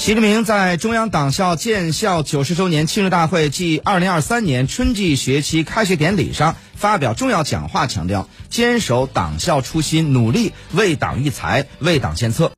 习近平在中央党校建校九十周年庆祝大会暨二零二三年春季学期开学典礼上发表重要讲话，强调坚守党校初心，努力为党育才、为党献策。